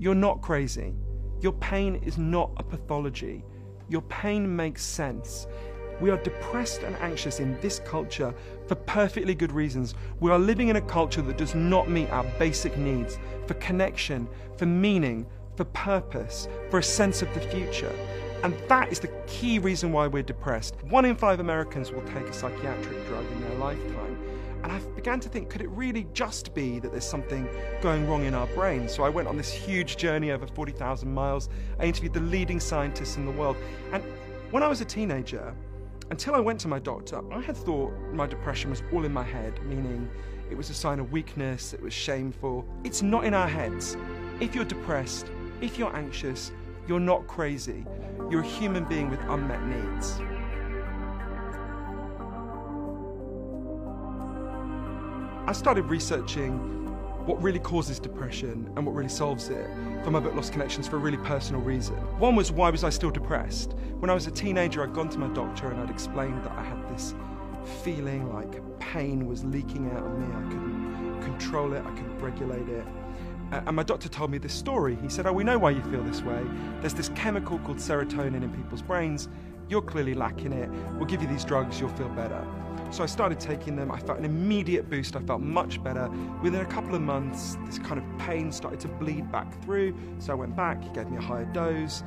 You're not crazy. Your pain is not a pathology. Your pain makes sense. We are depressed and anxious in this culture for perfectly good reasons. We are living in a culture that does not meet our basic needs for connection, for meaning, for purpose, for a sense of the future. And that is the key reason why we're depressed. One in five Americans will take a psychiatric drug in their lifetime. And I began to think, could it really just be that there's something going wrong in our brains? So I went on this huge journey over 40,000 miles. I interviewed the leading scientists in the world. And when I was a teenager, until I went to my doctor, I had thought my depression was all in my head, meaning it was a sign of weakness, it was shameful. It's not in our heads. If you're depressed, if you're anxious, you're not crazy. You're a human being with unmet needs. I started researching what really causes depression and what really solves it for my book Lost Connections for a really personal reason. One was why was I still depressed? When I was a teenager, I'd gone to my doctor and I'd explained that I had this feeling like pain was leaking out of me. I couldn't control it, I couldn't regulate it. And my doctor told me this story. He said, Oh, we know why you feel this way. There's this chemical called serotonin in people's brains. You're clearly lacking it. We'll give you these drugs, you'll feel better. So I started taking them. I felt an immediate boost. I felt much better. Within a couple of months, this kind of pain started to bleed back through. So I went back, he gave me a higher dose.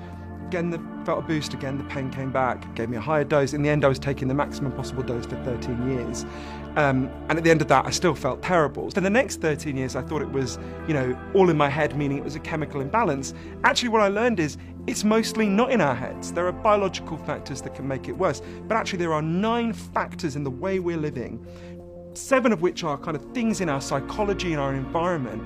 Again, the, felt a boost. Again, the pain came back, gave me a higher dose. In the end, I was taking the maximum possible dose for 13 years. Um, and at the end of that, I still felt terrible. For the next 13 years, I thought it was, you know, all in my head, meaning it was a chemical imbalance. Actually, what I learned is it's mostly not in our heads. There are biological factors that can make it worse. But actually, there are nine factors in the way we're living, seven of which are kind of things in our psychology and our environment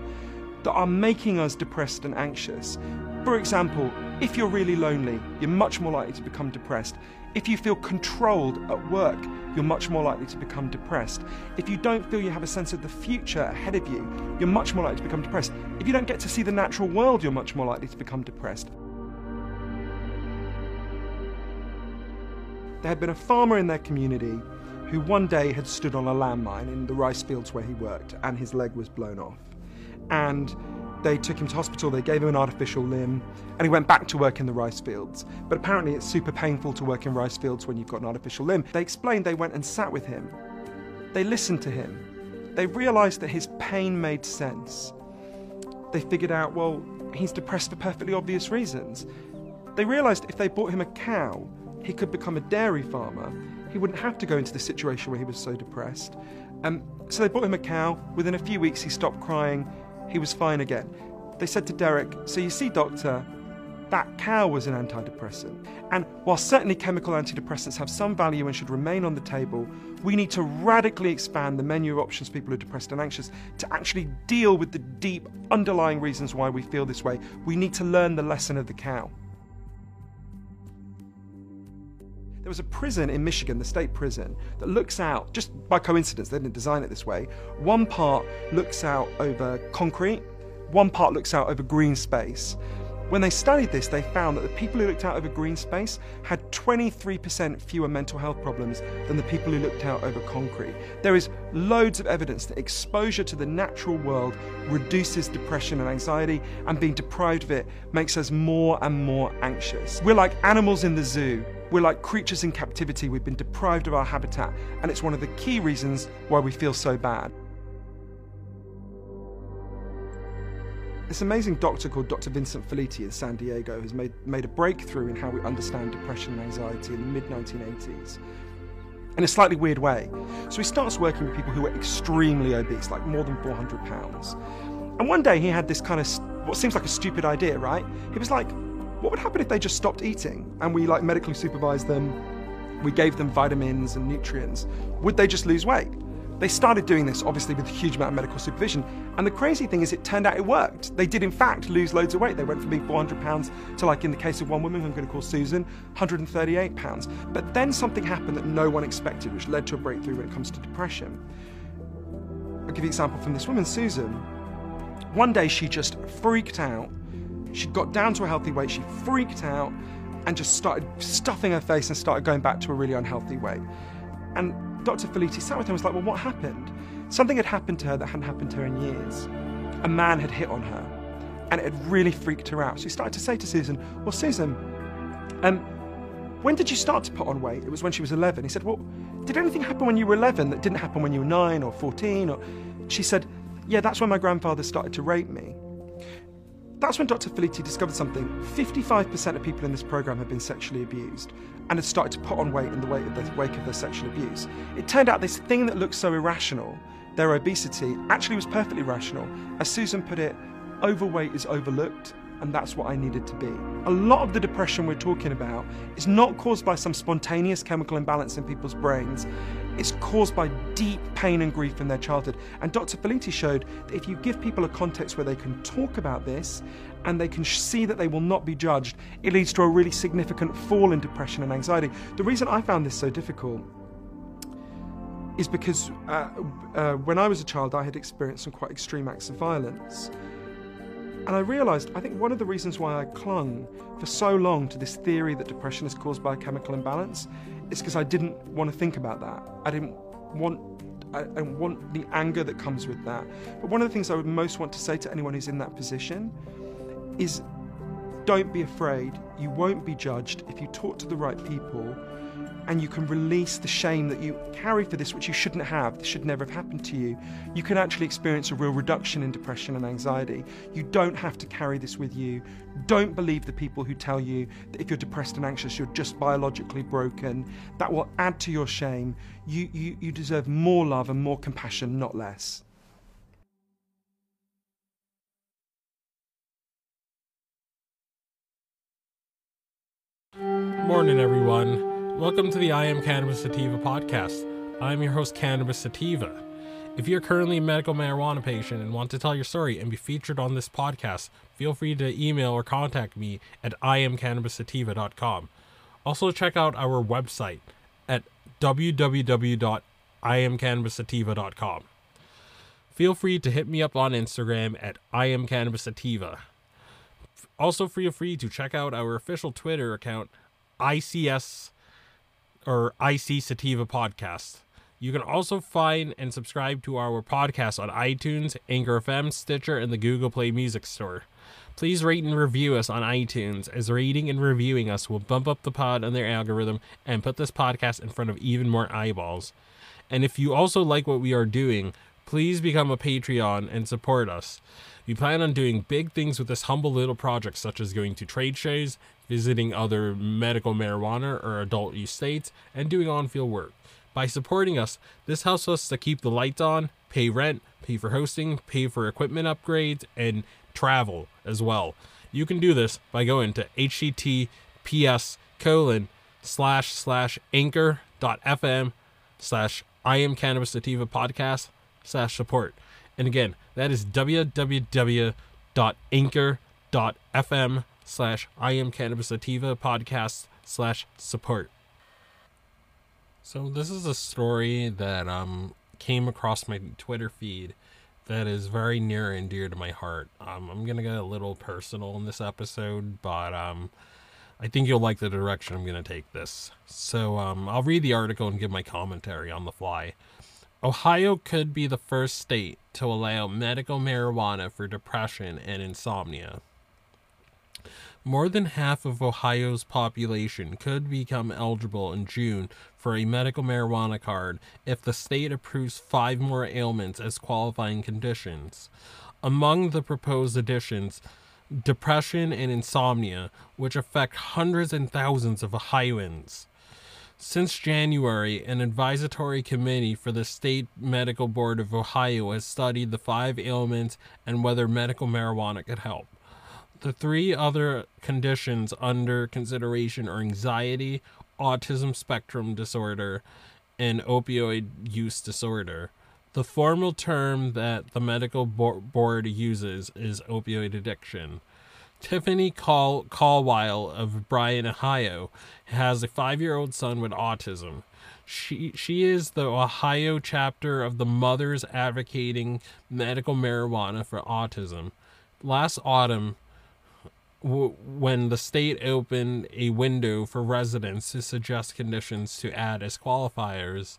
that are making us depressed and anxious. For example, if you're really lonely, you're much more likely to become depressed. If you feel controlled at work, you're much more likely to become depressed. If you don't feel you have a sense of the future ahead of you, you're much more likely to become depressed. If you don't get to see the natural world, you're much more likely to become depressed. There had been a farmer in their community who one day had stood on a landmine in the rice fields where he worked and his leg was blown off. And they took him to hospital, they gave him an artificial limb, and he went back to work in the rice fields. But apparently, it's super painful to work in rice fields when you've got an artificial limb. They explained they went and sat with him, they listened to him, they realised that his pain made sense. They figured out, well, he's depressed for perfectly obvious reasons. They realised if they bought him a cow, he could become a dairy farmer. He wouldn't have to go into the situation where he was so depressed. Um, so they bought him a cow. Within a few weeks, he stopped crying. He was fine again. They said to Derek, So you see, doctor, that cow was an antidepressant. And while certainly chemical antidepressants have some value and should remain on the table, we need to radically expand the menu of options people who are depressed and anxious to actually deal with the deep underlying reasons why we feel this way. We need to learn the lesson of the cow. There was a prison in Michigan, the state prison, that looks out, just by coincidence, they didn't design it this way. One part looks out over concrete, one part looks out over green space. When they studied this, they found that the people who looked out over green space had 23% fewer mental health problems than the people who looked out over concrete. There is loads of evidence that exposure to the natural world reduces depression and anxiety, and being deprived of it makes us more and more anxious. We're like animals in the zoo we're like creatures in captivity, we've been deprived of our habitat, and it's one of the key reasons why we feel so bad. This amazing doctor called Dr. Vincent Felitti in San Diego has made, made a breakthrough in how we understand depression and anxiety in the mid 1980s in a slightly weird way. So he starts working with people who are extremely obese, like more than 400 pounds. And one day he had this kind of what seems like a stupid idea, right? He was like, what would happen if they just stopped eating and we like medically supervised them? We gave them vitamins and nutrients. Would they just lose weight? They started doing this obviously with a huge amount of medical supervision. And the crazy thing is, it turned out it worked. They did, in fact, lose loads of weight. They went from being 400 pounds to, like in the case of one woman, who I'm going to call Susan, 138 pounds. But then something happened that no one expected, which led to a breakthrough when it comes to depression. I'll give you an example from this woman, Susan. One day she just freaked out she got down to a healthy weight, she freaked out and just started stuffing her face and started going back to a really unhealthy weight. And Dr. Felitti sat with her and was like, Well, what happened? Something had happened to her that hadn't happened to her in years. A man had hit on her. and it had really freaked her out. So he started to say to Susan, Well, Susan, um, when did you start to put on weight? It was when she was 11. He said, Well, did anything happen when you were 11 that didn't happen when you were 9 or 14? Or She said, Yeah, that's when my grandfather started to rape me. That's when Dr. Felitti discovered something. 55% of people in this program have been sexually abused and had started to put on weight in the wake of, the wake of their sexual abuse. It turned out this thing that looked so irrational, their obesity, actually was perfectly rational. As Susan put it, overweight is overlooked and that's what I needed to be. A lot of the depression we're talking about is not caused by some spontaneous chemical imbalance in people's brains. It's caused by deep pain and grief in their childhood. And Dr. Felitti showed that if you give people a context where they can talk about this and they can see that they will not be judged, it leads to a really significant fall in depression and anxiety. The reason I found this so difficult is because uh, uh, when I was a child, I had experienced some quite extreme acts of violence. And I realised, I think one of the reasons why I clung for so long to this theory that depression is caused by a chemical imbalance is because I didn't want to think about that. I didn't want I, I want the anger that comes with that. But one of the things I would most want to say to anyone who's in that position is don't be afraid. You won't be judged if you talk to the right people and you can release the shame that you carry for this, which you shouldn't have, this should never have happened to you, you can actually experience a real reduction in depression and anxiety. You don't have to carry this with you. Don't believe the people who tell you that if you're depressed and anxious, you're just biologically broken. That will add to your shame. You, you, you deserve more love and more compassion, not less. Morning, everyone. Welcome to the I Am Cannabis Sativa podcast. I'm your host, Cannabis Sativa. If you're currently a medical marijuana patient and want to tell your story and be featured on this podcast, feel free to email or contact me at iamcannabissativa.com. Also, check out our website at www.iamcannabissativa.com. Feel free to hit me up on Instagram at iamcannabissativa. Also, feel free to check out our official Twitter account, ICS or IC Sativa podcast. You can also find and subscribe to our podcast on iTunes, Anchor FM, Stitcher, and the Google Play Music Store. Please rate and review us on iTunes, as rating and reviewing us will bump up the pod on their algorithm and put this podcast in front of even more eyeballs. And if you also like what we are doing, please become a Patreon and support us. We plan on doing big things with this humble little project, such as going to trade shows, visiting other medical marijuana or adult use states, and doing on field work. By supporting us, this helps us to keep the lights on, pay rent, pay for hosting, pay for equipment upgrades, and travel as well. You can do this by going to https colon slash slash anchor fm slash I am cannabis sativa podcast slash support. And again, that is www.anchor.fm slash I am cannabis sativa podcast slash support. So this is a story that um came across my Twitter feed that is very near and dear to my heart. Um, I'm gonna get a little personal in this episode, but um, I think you'll like the direction I'm gonna take this. So um, I'll read the article and give my commentary on the fly. Ohio could be the first state to allow medical marijuana for depression and insomnia. More than half of Ohio's population could become eligible in June for a medical marijuana card if the state approves five more ailments as qualifying conditions. Among the proposed additions, depression and insomnia, which affect hundreds and thousands of Ohioans. Since January, an advisory committee for the State Medical Board of Ohio has studied the five ailments and whether medical marijuana could help. The three other conditions under consideration are anxiety, autism spectrum disorder, and opioid use disorder. The formal term that the medical board uses is opioid addiction. Tiffany Call Caldwell of Bryan, Ohio, has a five-year-old son with autism. She she is the Ohio chapter of the Mothers Advocating Medical Marijuana for Autism. Last autumn, when the state opened a window for residents to suggest conditions to add as qualifiers,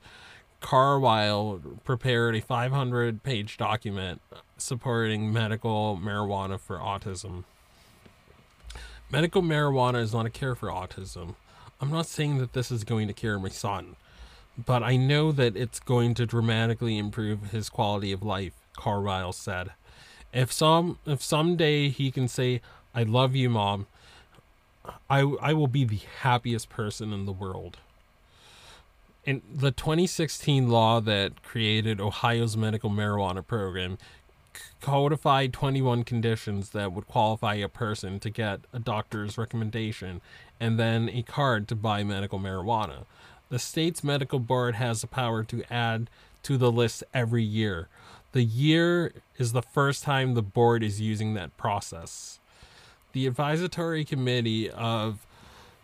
Carlisle prepared a 500 page document supporting medical marijuana for autism. Medical marijuana is not a cure for autism. I'm not saying that this is going to cure my son, but I know that it's going to dramatically improve his quality of life, Carlisle said. If some if someday he can say, I love you, mom, I, I will be the happiest person in the world. In the 2016 law that created Ohio's medical marijuana program codified 21 conditions that would qualify a person to get a doctor's recommendation and then a card to buy medical marijuana. The state's medical board has the power to add to the list every year. The year is the first time the board is using that process. The advisory committee of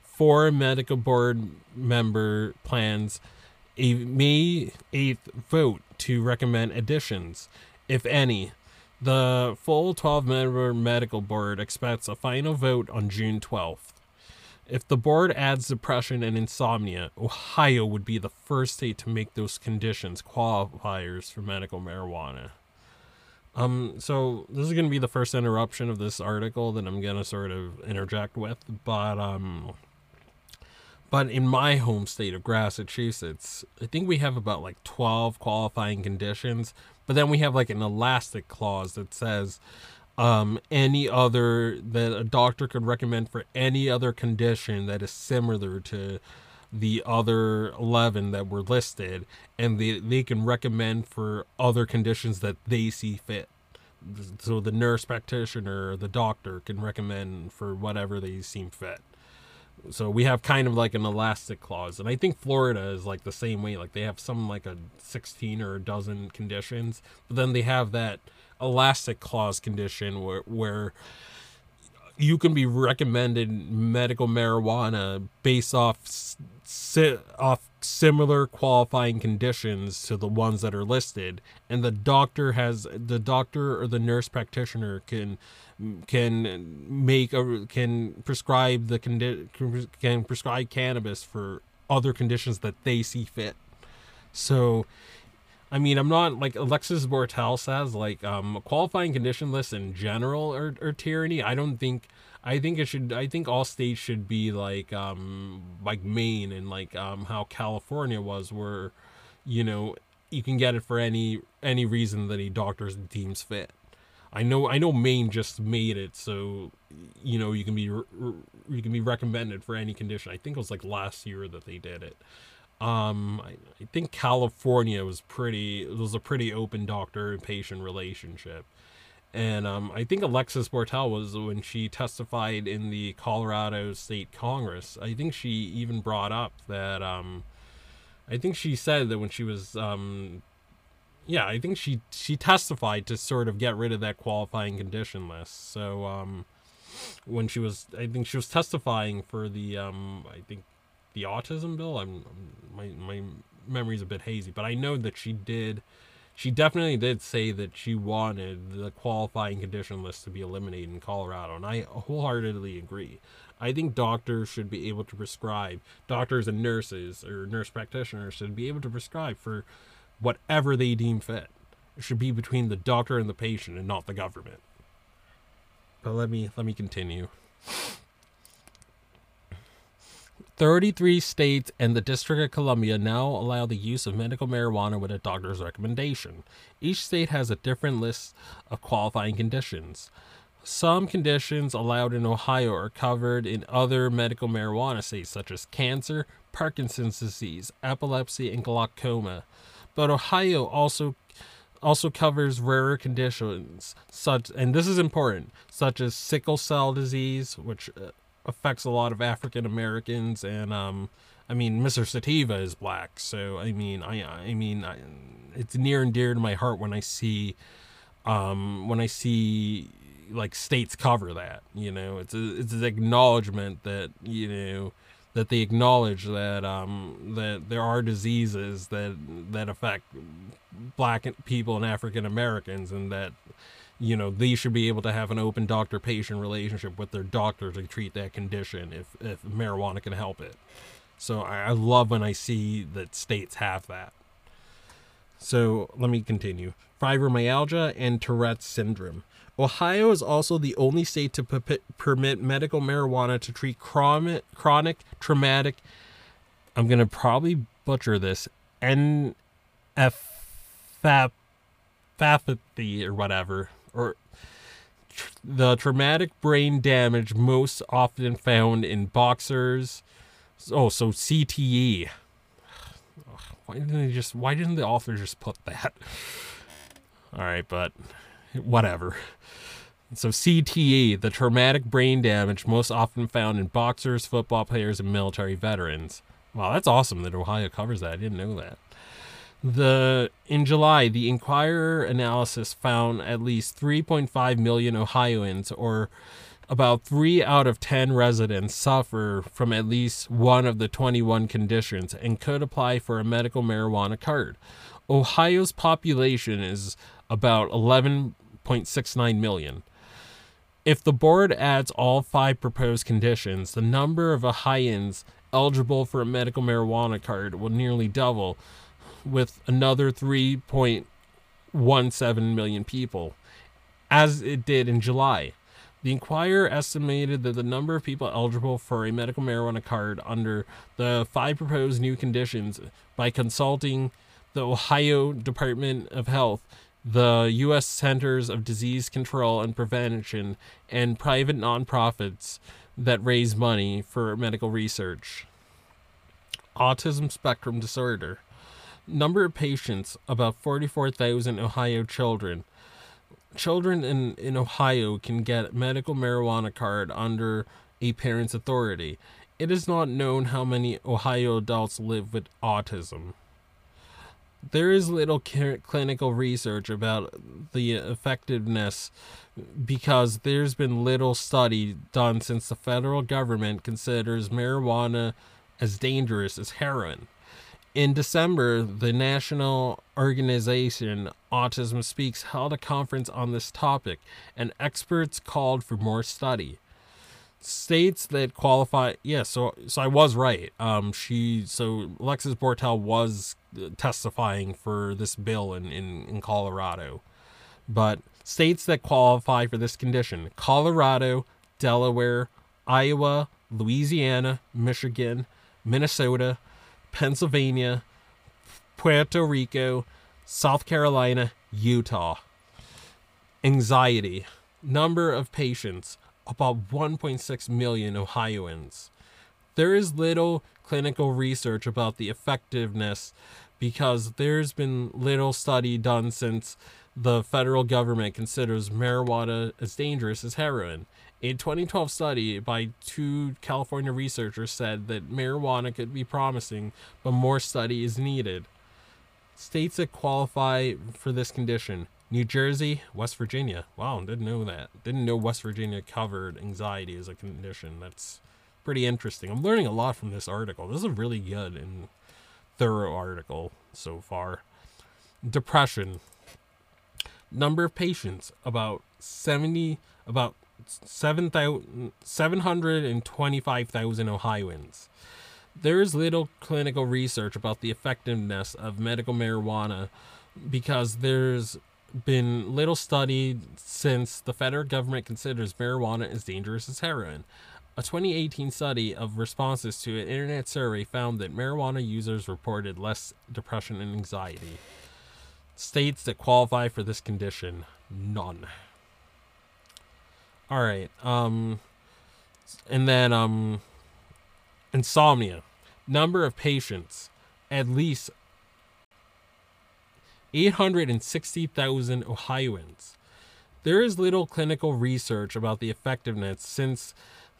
four medical board member plans a May 8th vote to recommend additions, if any. The full 12 member medical board expects a final vote on June 12th. If the board adds depression and insomnia, Ohio would be the first state to make those conditions qualifiers for medical marijuana. Um, so this is going to be the first interruption of this article that I'm going to sort of interject with, but um, but in my home state of Massachusetts, I think we have about like 12 qualifying conditions, but then we have like an elastic clause that says um, any other that a doctor could recommend for any other condition that is similar to the other 11 that were listed and they, they can recommend for other conditions that they see fit. So the nurse practitioner or the doctor can recommend for whatever they seem fit. So we have kind of like an elastic clause and i think florida is like the same way like they have some like a 16 or a dozen conditions but then they have that elastic clause condition where where you can be recommended medical marijuana based off si- off similar qualifying conditions to the ones that are listed and the doctor has the doctor or the nurse practitioner can can make a can prescribe the condi- can prescribe cannabis for other conditions that they see fit so I mean, I'm not like Alexis Bortell says, like um, qualifying condition lists in general are tyranny. I don't think. I think it should. I think all states should be like um like Maine and like um how California was, where you know you can get it for any any reason that a doctor deems fit. I know I know Maine just made it so you know you can be you can be recommended for any condition. I think it was like last year that they did it. Um, I, I think California was pretty. Was a pretty open doctor and patient relationship, and um, I think Alexis Bortell was when she testified in the Colorado State Congress. I think she even brought up that. Um, I think she said that when she was um, yeah, I think she she testified to sort of get rid of that qualifying condition list. So um, when she was, I think she was testifying for the um, I think the autism bill. I'm, my my memory's a bit hazy, but I know that she did. She definitely did say that she wanted the qualifying condition list to be eliminated in Colorado, and I wholeheartedly agree. I think doctors should be able to prescribe, doctors and nurses or nurse practitioners should be able to prescribe for whatever they deem fit. It should be between the doctor and the patient and not the government. But let me let me continue. 33 states and the District of Columbia now allow the use of medical marijuana with a doctor's recommendation. Each state has a different list of qualifying conditions. Some conditions allowed in Ohio are covered in other medical marijuana states, such as cancer, Parkinson's disease, epilepsy, and glaucoma. But Ohio also also covers rarer conditions such and this is important such as sickle cell disease which uh, affects a lot of African Americans, and um, I mean, Mr. Sativa is black, so I mean, I I mean, I, it's near and dear to my heart when I see, um, when I see like states cover that. You know, it's a, it's an acknowledgement that you know that they acknowledge that um, that there are diseases that that affect black people and African Americans, and that you know they should be able to have an open doctor patient relationship with their doctor to treat that condition if if marijuana can help it so I, I love when i see that states have that So let me continue. Fibromyalgia and Tourette's syndrome. Ohio is also the only state to p- permit medical marijuana to treat chronic, chronic traumatic. I'm gonna probably butcher this. N or whatever, or the traumatic brain damage most often found in boxers. Oh, so CTE. Why didn't they just? Why didn't the author just put that? All right, but whatever. So CTE, the traumatic brain damage most often found in boxers, football players, and military veterans. Wow, that's awesome that Ohio covers that. I didn't know that. The in July, the Enquirer analysis found at least 3.5 million Ohioans, or about three out of 10 residents, suffer from at least one of the 21 conditions and could apply for a medical marijuana card. Ohio's population is about 11.69 million. If the board adds all five proposed conditions, the number of Ohioans eligible for a medical marijuana card will nearly double with another 3.17 million people, as it did in July. The Enquirer estimated that the number of people eligible for a medical marijuana card under the five proposed new conditions by consulting the Ohio Department of Health, the U.S. Centers of Disease Control and Prevention, and private nonprofits that raise money for medical research. Autism spectrum disorder. Number of patients about 44,000 Ohio children. Children in, in Ohio can get medical marijuana card under a parent's authority. It is not known how many Ohio adults live with autism. There is little clinical research about the effectiveness because there's been little study done since the federal government considers marijuana as dangerous as heroin. In December, the national organization Autism Speaks held a conference on this topic, and experts called for more study. States that qualify, yes, yeah, so so I was right. Um, she so Alexis Bortell was testifying for this bill in, in, in Colorado, but states that qualify for this condition: Colorado, Delaware, Iowa, Louisiana, Michigan, Minnesota, Pennsylvania, Puerto Rico, South Carolina, Utah. Anxiety. Number of patients about 1.6 million Ohioans. There is little clinical research about the effectiveness because there's been little study done since the federal government considers marijuana as dangerous as heroin. A 2012 study by two California researchers said that marijuana could be promising, but more study is needed. States that qualify for this condition New Jersey, West Virginia. Wow, didn't know that. Didn't know West Virginia covered anxiety as a condition. That's pretty interesting. I'm learning a lot from this article. This is a really good and thorough article so far. Depression. Number of patients about 70 about 725,000 Ohioans. There is little clinical research about the effectiveness of medical marijuana because there's been little study since the federal government considers marijuana as dangerous as heroin. A 2018 study of responses to an internet survey found that marijuana users reported less depression and anxiety. States that qualify for this condition, none. All right. Um and then um insomnia. Number of patients at least 860,000 Ohioans. There is little clinical research about the effectiveness since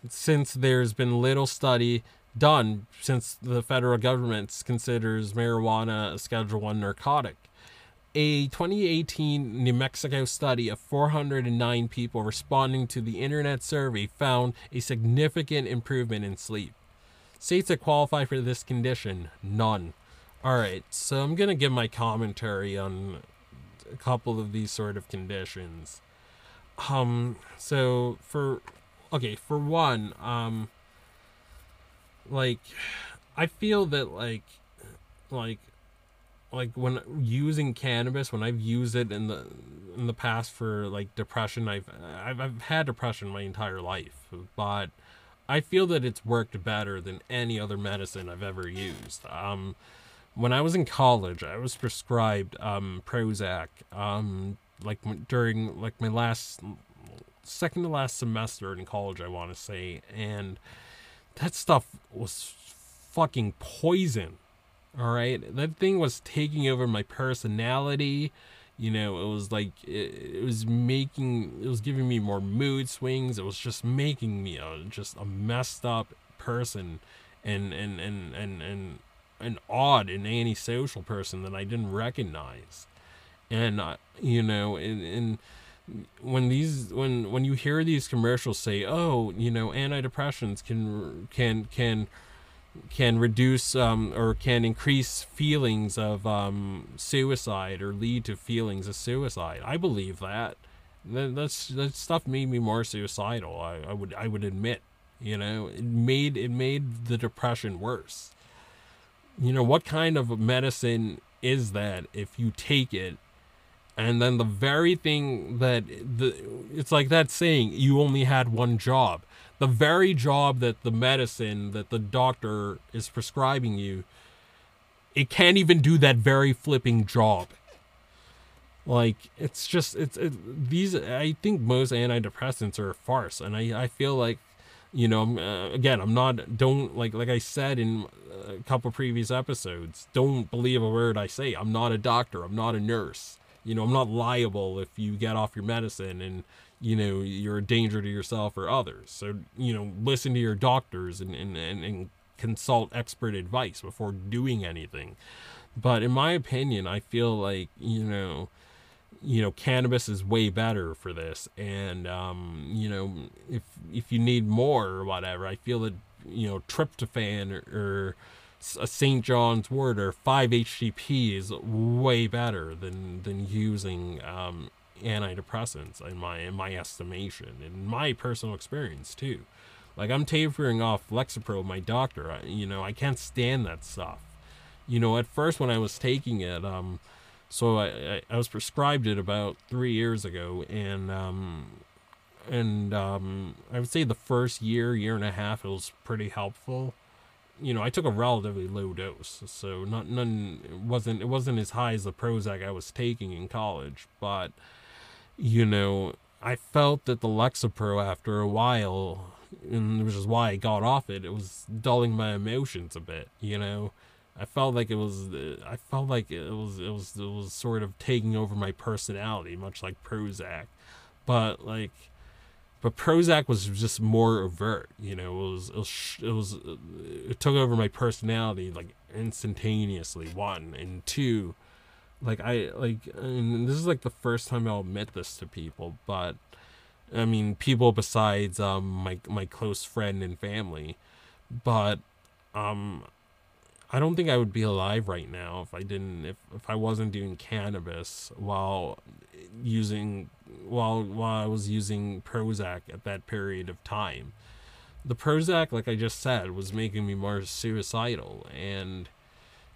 since there's been little study done since the federal government considers marijuana a schedule 1 narcotic a 2018 New Mexico study of 409 people responding to the internet survey found a significant improvement in sleep. States that qualify for this condition, none. All right, so I'm going to give my commentary on a couple of these sort of conditions. Um so for okay, for one, um like I feel that like like like when using cannabis when i've used it in the in the past for like depression i've i've, I've had depression my entire life but i feel that it's worked better than any other medicine i've ever used. Um when i was in college i was prescribed um prozac um like during like my last second to last semester in college i want to say and that stuff was fucking poison all right. That thing was taking over my personality. You know, it was like, it, it was making, it was giving me more mood swings. It was just making me a, just a messed up person and, and, and, and, and, an odd and antisocial person that I didn't recognize. And, uh, you know, and, and, when these when when you hear these commercials say oh you know antidepressants can can can can reduce um, or can increase feelings of um, suicide or lead to feelings of suicide. I believe that. That's that stuff made me more suicidal. I, I would I would admit, you know, it made it made the depression worse. You know what kind of medicine is that if you take it and then the very thing that the it's like that saying you only had one job the very job that the medicine that the doctor is prescribing you it can't even do that very flipping job. Like it's just it's it, these i think most antidepressants are a farce and i i feel like you know uh, again i'm not don't like like i said in a couple previous episodes don't believe a word i say. I'm not a doctor. I'm not a nurse. You know i'm not liable if you get off your medicine and you know you're a danger to yourself or others so you know listen to your doctors and and, and, and consult expert advice before doing anything but in my opinion i feel like you know you know cannabis is way better for this and um you know if if you need more or whatever i feel that you know tryptophan or, or a St. John's wort or 5-HTP is way better than than using um, antidepressants in my in my estimation, in my personal experience too. Like I'm tapering off Lexapro, my doctor. I, you know, I can't stand that stuff. You know, at first when I was taking it, um, so I, I, was prescribed it about three years ago, and um, and um, I would say the first year, year and a half, it was pretty helpful. You know, I took a relatively low dose, so not none it wasn't it wasn't as high as the Prozac I was taking in college, but you know, I felt that the Lexapro after a while, and which is why I got off it, it was dulling my emotions a bit, you know. I felt like it was I felt like it was it was it was sort of taking over my personality, much like Prozac. But like but Prozac was just more overt, you know. It was it was it, was, it took over my personality like instantaneously. One and two, like I like and this is like the first time I'll admit this to people, but I mean people besides um my my close friend and family. But um I don't think I would be alive right now if I didn't if, if I wasn't doing cannabis while using while while I was using Prozac at that period of time. The Prozac, like I just said, was making me more suicidal and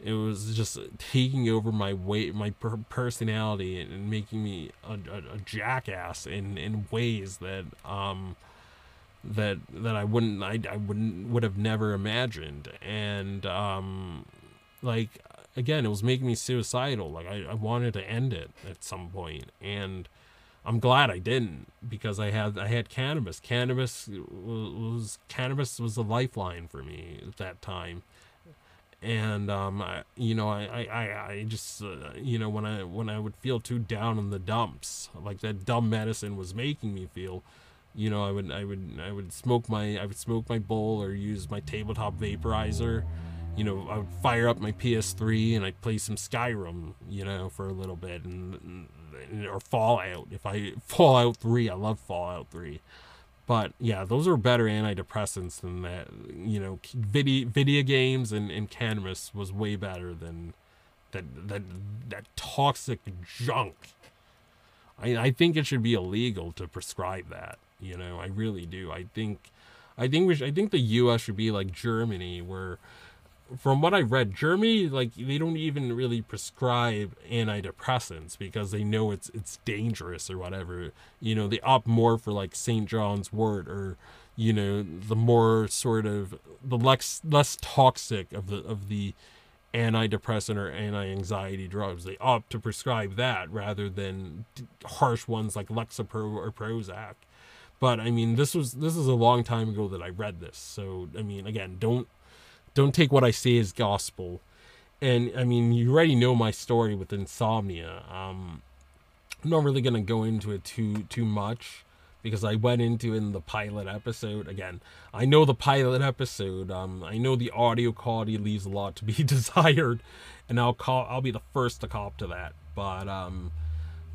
it was just taking over my weight, my per- personality, and, making me a, a, a, jackass in, in ways that um that that I wouldn't I, I wouldn't would have never imagined, and um like again, it was making me suicidal. Like I, I wanted to end it at some point, and I'm glad I didn't because I had I had cannabis. Cannabis was, was cannabis was a lifeline for me at that time and um, I, you know, I, I, I just, uh, you know, when I when I would feel too down in the dumps, like that dumb medicine was making me feel, you know, I would I would I would smoke my I would smoke my bowl or use my tabletop vaporizer, you know, I would fire up my PS3 and I'd play some Skyrim, you know, for a little bit and, and or Fallout. If I Fallout 3, I love Fallout 3. But yeah, those are better antidepressants than that. You know, video video games and, and cannabis was way better than that that that toxic junk. I I think it should be illegal to prescribe that. You know, I really do. I think I think we should, I think the U.S. should be like Germany, where from what I read, Germany like they don't even really prescribe antidepressants because they know it's it's dangerous or whatever. You know, they opt more for like St. John's Wort or you know the more sort of the less less toxic of the of the antidepressant or anti-anxiety drugs. They opt to prescribe that rather than harsh ones like Lexapro or Prozac. But I mean, this was this is a long time ago that I read this. So I mean, again, don't don't take what I say as gospel. And I mean, you already know my story with insomnia. Um, I'm not really gonna go into it too too much because I went into in the pilot episode. Again, I know the pilot episode. Um, I know the audio quality leaves a lot to be desired, and I'll call. I'll be the first to cop to that. But um,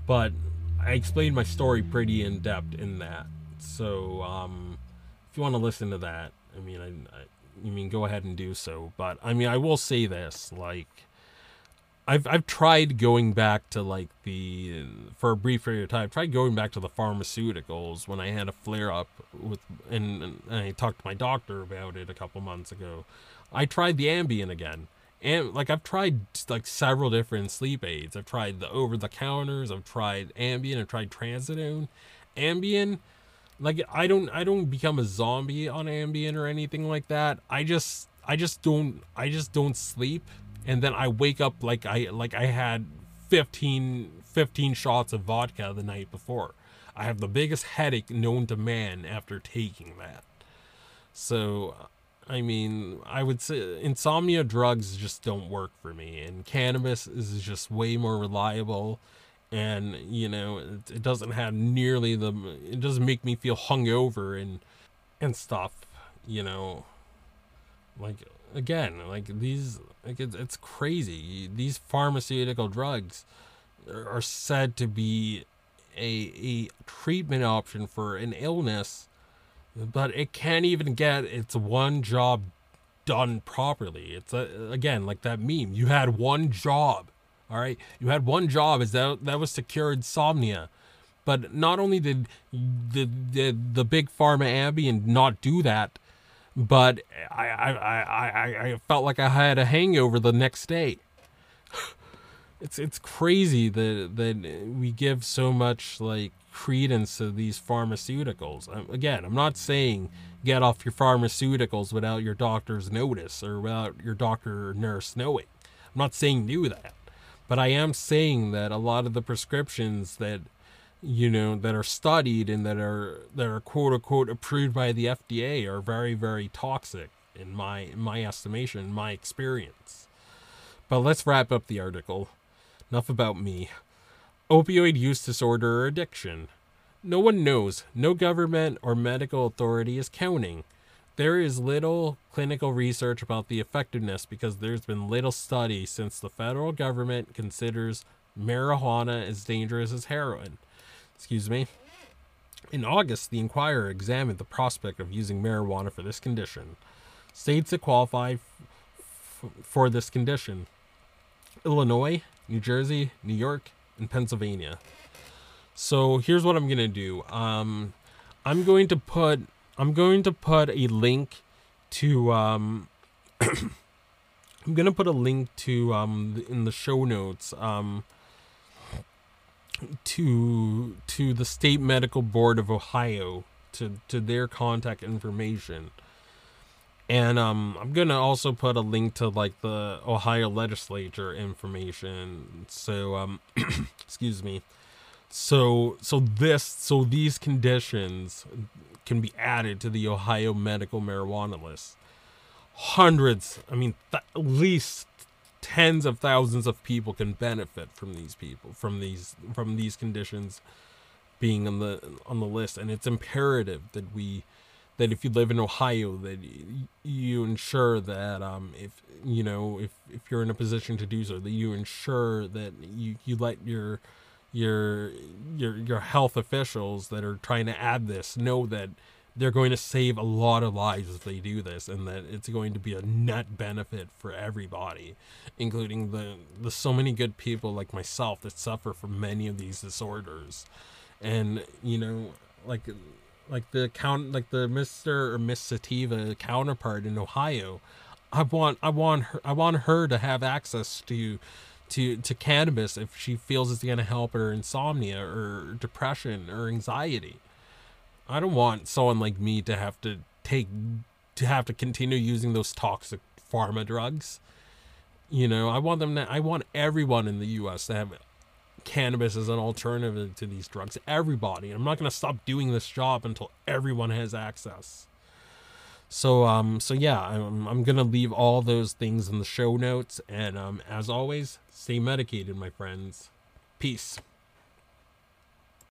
but I explained my story pretty in depth in that. So um, if you want to listen to that, I mean, I, I you mean go ahead and do so. But I mean, I will say this: like, I've I've tried going back to like the for a brief period of time. Tried going back to the pharmaceuticals when I had a flare up with, and, and I talked to my doctor about it a couple months ago. I tried the Ambien again. And like I've tried like several different sleep aids. I've tried the over the counters. I've tried Ambien. I've tried Trazodone. Ambien like I don't I don't become a zombie on Ambien or anything like that. I just I just don't I just don't sleep and then I wake up like I like I had 15 15 shots of vodka the night before. I have the biggest headache known to man after taking that. So I mean, I would say insomnia drugs just don't work for me and cannabis is just way more reliable and you know it, it, doesn't have nearly the it doesn't make me feel hungover and and stuff you know. Like again like these like it's, it's crazy. These pharmaceutical drugs are said to be a a treatment option for an illness but it can't even get its one job done properly. It's a, again like that meme you had one job all right, you had one job, is that that was to cure insomnia. But not only did the the, the big pharma Ambien not do that, but I, I, I, I felt like I had a hangover the next day. It's it's crazy that that we give so much like credence to these pharmaceuticals. Um, again, I'm not saying get off your pharmaceuticals without your doctor's notice or without your doctor or nurse knowing. I'm not saying do that. But I am saying that a lot of the prescriptions that you know that are studied and that are that are quote unquote approved by the FDA are very very toxic in my in my estimation, my experience. But let's wrap up the article. Enough about me. Opioid use disorder or addiction. No one knows. No government or medical authority is counting. There is little clinical research about the effectiveness because there's been little study since the federal government considers marijuana as dangerous as heroin. Excuse me. In August, the Enquirer examined the prospect of using marijuana for this condition. States that qualify f- for this condition Illinois, New Jersey, New York, and Pennsylvania. So here's what I'm going to do. Um, I'm going to put I'm going to put a link to um I'm gonna put a link to um in the show notes um to to the state medical board of Ohio to to their contact information. And um I'm gonna also put a link to like the Ohio legislature information. So um excuse me. So so this so these conditions can be added to the Ohio medical marijuana list. Hundreds, I mean, th- at least tens of thousands of people can benefit from these people from these from these conditions being on the on the list and it's imperative that we that if you live in Ohio that you ensure that um if you know if if you're in a position to do so that you ensure that you you let your your your your health officials that are trying to add this know that they're going to save a lot of lives if they do this and that it's going to be a net benefit for everybody including the the so many good people like myself that suffer from many of these disorders. And you know like like the count like the mr or miss sativa counterpart in ohio I want I want her I want her to have access to to to cannabis if she feels it's going to help her insomnia or depression or anxiety. I don't want someone like me to have to take to have to continue using those toxic pharma drugs. You know, I want them to I want everyone in the US to have cannabis as an alternative to these drugs. Everybody. I'm not going to stop doing this job until everyone has access. So um so yeah, I'm I'm to leave all those things in the show notes and um as always, stay medicated my friends. Peace.